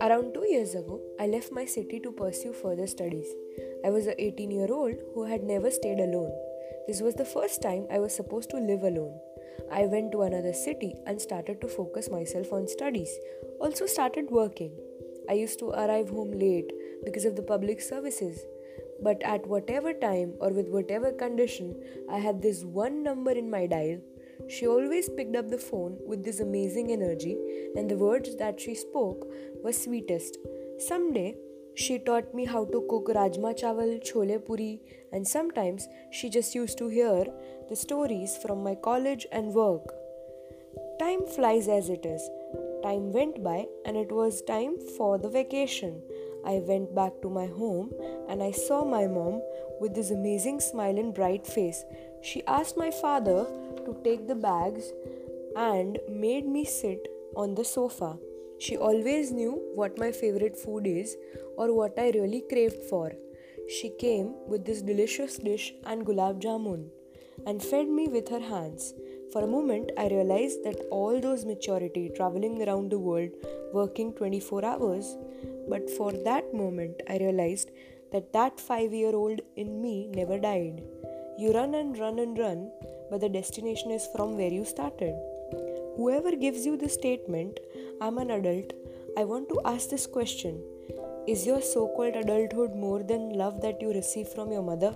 Around two years ago, I left my city to pursue further studies. I was an 18 year old who had never stayed alone. This was the first time I was supposed to live alone. I went to another city and started to focus myself on studies, also started working. I used to arrive home late because of the public services. But at whatever time or with whatever condition, I had this one number in my dial she always picked up the phone with this amazing energy, and the words that she spoke were sweetest. Someday, she taught me how to cook rajma chawal, chole puri, and sometimes she just used to hear the stories from my college and work. Time flies as it is. Time went by, and it was time for the vacation. I went back to my home and I saw my mom with this amazing smile and bright face. She asked my father to take the bags and made me sit on the sofa. She always knew what my favorite food is or what I really craved for. She came with this delicious dish and gulab jamun and fed me with her hands. For a moment, I realized that all those maturity traveling around the world, working 24 hours, but for that moment, I realized that that five year old in me never died. You run and run and run, but the destination is from where you started. Whoever gives you the statement, I'm an adult, I want to ask this question Is your so called adulthood more than love that you receive from your mother?